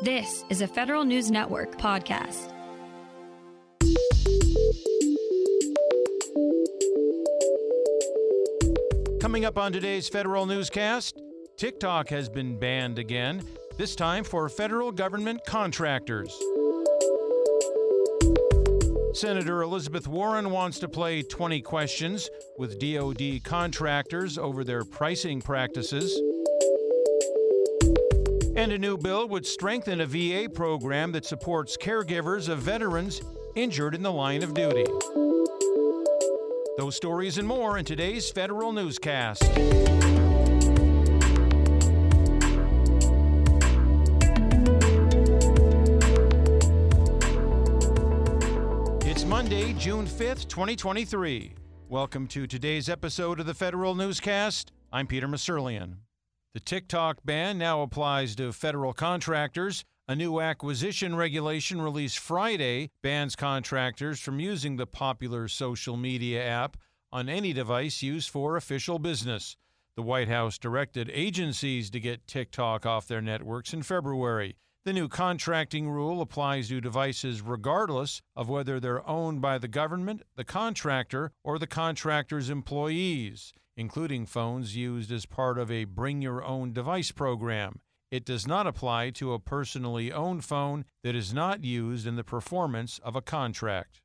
This is a Federal News Network podcast. Coming up on today's Federal Newscast, TikTok has been banned again, this time for federal government contractors. Senator Elizabeth Warren wants to play 20 questions with DoD contractors over their pricing practices. And a new bill would strengthen a VA program that supports caregivers of veterans injured in the line of duty. Those stories and more in today's Federal Newscast. It's Monday, June 5th, 2023. Welcome to today's episode of the Federal Newscast. I'm Peter Musurlian. The TikTok ban now applies to federal contractors. A new acquisition regulation released Friday bans contractors from using the popular social media app on any device used for official business. The White House directed agencies to get TikTok off their networks in February. The new contracting rule applies to devices regardless of whether they're owned by the government, the contractor, or the contractor's employees, including phones used as part of a Bring Your Own Device program. It does not apply to a personally owned phone that is not used in the performance of a contract.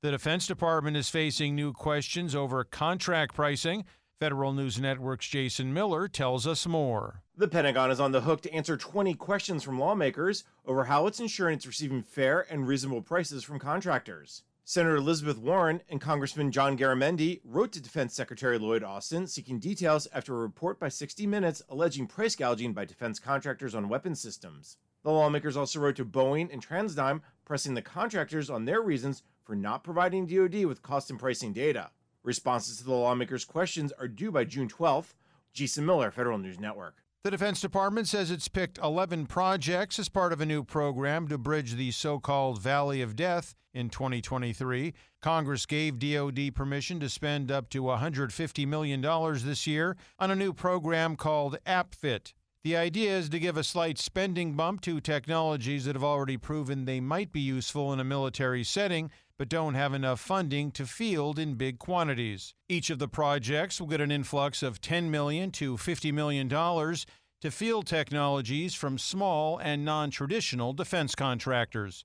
The Defense Department is facing new questions over contract pricing. Federal News Network's Jason Miller tells us more. The Pentagon is on the hook to answer 20 questions from lawmakers over how it's ensuring it's receiving fair and reasonable prices from contractors. Senator Elizabeth Warren and Congressman John Garamendi wrote to Defense Secretary Lloyd Austin seeking details after a report by 60 Minutes alleging price gouging by defense contractors on weapon systems. The lawmakers also wrote to Boeing and TransDigm pressing the contractors on their reasons for not providing DoD with cost and pricing data. Responses to the lawmakers' questions are due by June 12th. Jason Miller, Federal News Network. The Defense Department says it's picked 11 projects as part of a new program to bridge the so called Valley of Death in 2023. Congress gave DoD permission to spend up to $150 million this year on a new program called APFIT. The idea is to give a slight spending bump to technologies that have already proven they might be useful in a military setting, but don't have enough funding to field in big quantities. Each of the projects will get an influx of 10 million to $50 million to field technologies from small and non traditional defense contractors.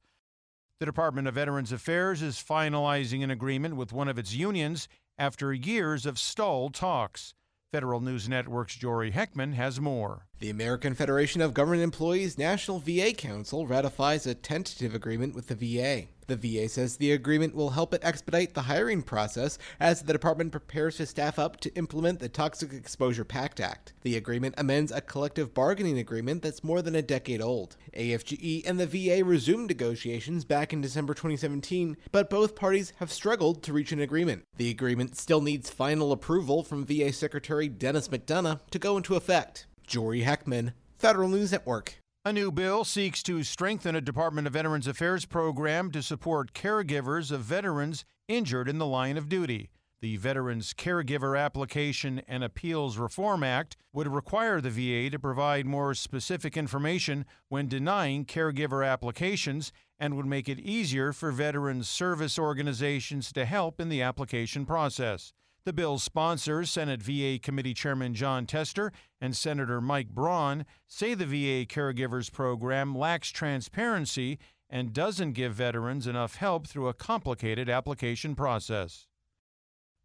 The Department of Veterans Affairs is finalizing an agreement with one of its unions after years of stalled talks. Federal News Network's Jory Heckman has more. The American Federation of Government Employees National VA Council ratifies a tentative agreement with the VA. The VA says the agreement will help it expedite the hiring process as the department prepares to staff up to implement the Toxic Exposure Pact Act. The agreement amends a collective bargaining agreement that's more than a decade old. AFGE and the VA resumed negotiations back in December 2017, but both parties have struggled to reach an agreement. The agreement still needs final approval from VA Secretary Dennis McDonough to go into effect. Jory Heckman, Federal News Network. A new bill seeks to strengthen a Department of Veterans Affairs program to support caregivers of veterans injured in the line of duty. The Veterans Caregiver Application and Appeals Reform Act would require the VA to provide more specific information when denying caregiver applications and would make it easier for veterans service organizations to help in the application process. The bill's sponsors, Senate VA Committee Chairman Jon Tester and Senator Mike Braun, say the VA Caregivers Program lacks transparency and doesn't give veterans enough help through a complicated application process.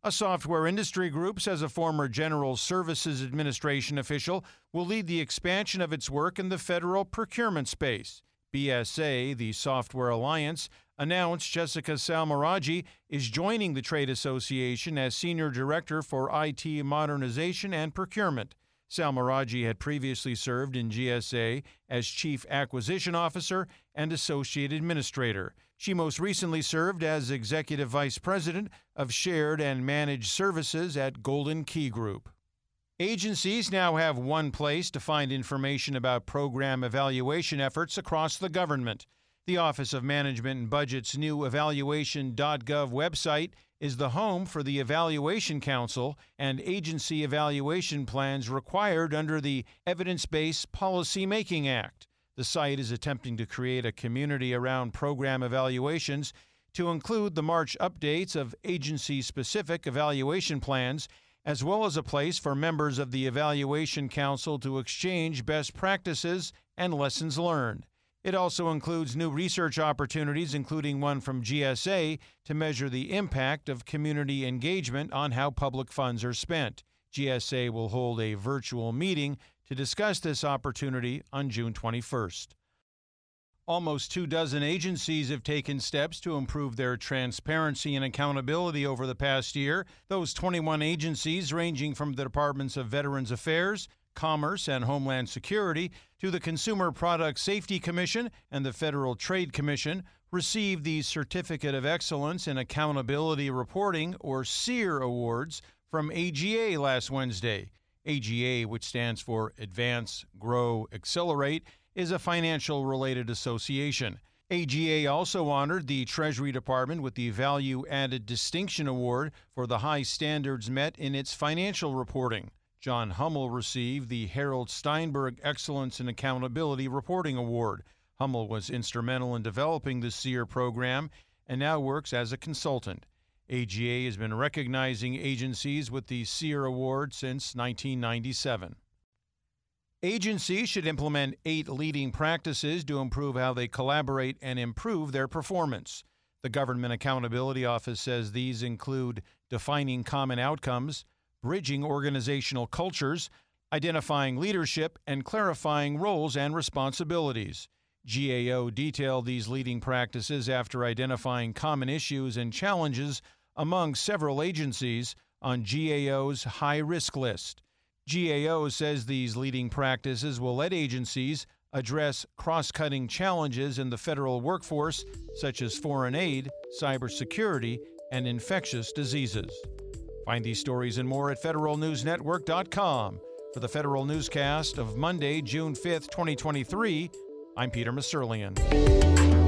A software industry group says a former General Services Administration official will lead the expansion of its work in the federal procurement space. BSA, the Software Alliance, announced Jessica Salmoiraghi is joining the trade association as Senior Director for IT Modernization and Procurement. Salmiraji had previously served in GSA as Chief Acquisition Officer and Associate Administrator. She most recently served as Executive Vice President of Shared and Managed Services at Golden Key Group. Agencies now have one place to find information about program evaluation efforts across the government. The Office of Management and Budget's new evaluation.gov website is the home for the Evaluation Council and agency evaluation plans required under the Evidence Based Policy Making Act. The site is attempting to create a community around program evaluations to include the March updates of agency specific evaluation plans, as well as a place for members of the Evaluation Council to exchange best practices and lessons learned. It also includes new research opportunities, including one from GSA to measure the impact of community engagement on how public funds are spent. GSA will hold a virtual meeting to discuss this opportunity on June 21st. Almost two dozen agencies have taken steps to improve their transparency and accountability over the past year. Those 21 agencies, ranging from the Departments of Veterans Affairs, Commerce, and Homeland Security to the Consumer Product Safety Commission and the Federal Trade Commission, received the Certificate of Excellence in Accountability Reporting, or CEAR Awards, from AGA last Wednesday. AGA, which stands for Advance, Grow, Accelerate, is a financial related association. AGA also honored the Treasury Department with the Value Added Distinction Award for the high standards met in its financial reporting. John Hummel received the Harold Steinberg Excellence in Accountability Reporting Award. Hummel was instrumental in developing the CEAR program and now works as a consultant. AGA has been recognizing agencies with the CEAR Award since 1997. Agencies should implement eight leading practices to improve how they collaborate and improve their performance. The Government Accountability Office says these include defining common outcomes, bridging organizational cultures, identifying leadership, and clarifying roles and responsibilities. GAO detailed these leading practices after identifying common issues and challenges among several agencies on GAO's high risk list. GAO says these leading practices will let agencies address cross cutting challenges in the federal workforce, such as foreign aid, cybersecurity, and infectious diseases. Find these stories and more at federalnewsnetwork.com. For the Federal Newscast of Monday, June 5th, 2023, I'm Peter Musurlian.